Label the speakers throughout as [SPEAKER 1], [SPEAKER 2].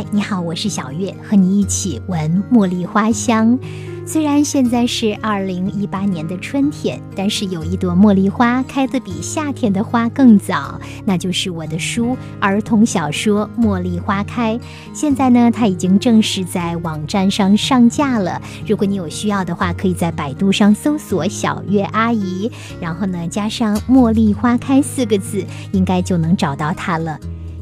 [SPEAKER 1] 嗨，你好，我是小月，和你一起闻茉莉花香。虽然现在是二零一八年的春天，但是有一朵茉莉花开得比夏天的花更早，那就是我的书儿童小说《茉莉花开》。现在呢，它已经正式在网站上上架了。如果你有需要的话，可以在百度上搜索“小月阿姨”，然后呢加上“茉莉花开”四个字，应该就能找到它了。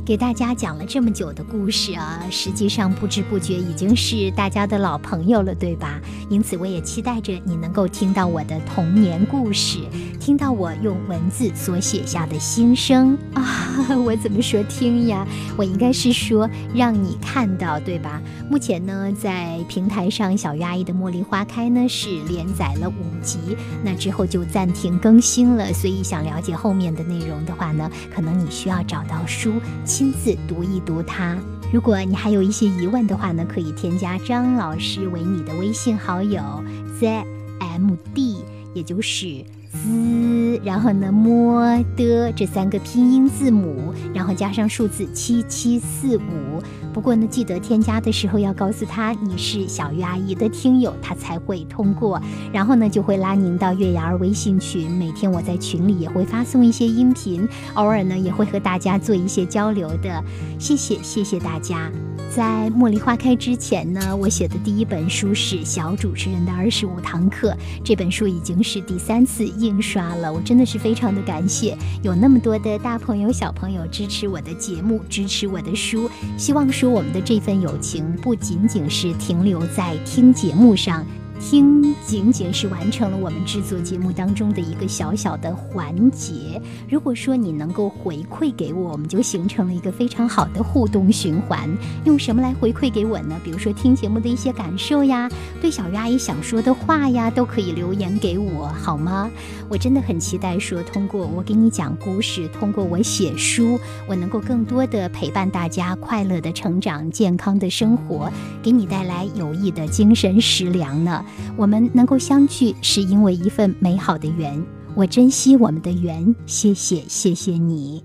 [SPEAKER 1] 给大家讲了这么久的故事啊，实际上不知不觉已经是大家的老朋友了，对吧？因此，我也期待着你能够听到我的童年故事，听到我用文字所写下的心声啊！我怎么说听呀？我应该是说让你看到，对吧？目前呢，在平台上，小鱼阿姨的《茉莉花开》呢是连载了五集，那之后就暂停更新了。所以，想了解后面的内容的话呢，可能你需要找到书。亲自读一读它。如果你还有一些疑问的话呢，可以添加张老师为你的微信好友，zmd，也就是 z，然后呢摸的这三个拼音字母，然后加上数字七七四五。不过呢，记得添加的时候要告诉他你是小鱼阿姨的听友，他才会通过。然后呢，就会拉您到月牙儿微信群。每天我在群里也会发送一些音频，偶尔呢也会和大家做一些交流的。谢谢，谢谢大家。在茉莉花开之前呢，我写的第一本书是《小主持人的二十五堂课》。这本书已经是第三次印刷了，真的是非常的感谢有那么多的大朋友小朋友支持我的节目，支持我的书。希望说我们的这份友情不仅仅是停留在听节目上。听仅仅是完成了我们制作节目当中的一个小小的环节。如果说你能够回馈给我，我们就形成了一个非常好的互动循环。用什么来回馈给我呢？比如说听节目的一些感受呀，对小鱼阿姨想说的话呀，都可以留言给我，好吗？我真的很期待说，通过我给你讲故事，通过我写书，我能够更多的陪伴大家，快乐的成长，健康的生活，给你带来有益的精神食粮呢。我们能够相聚，是因为一份美好的缘。我珍惜我们的缘，谢谢，谢谢你。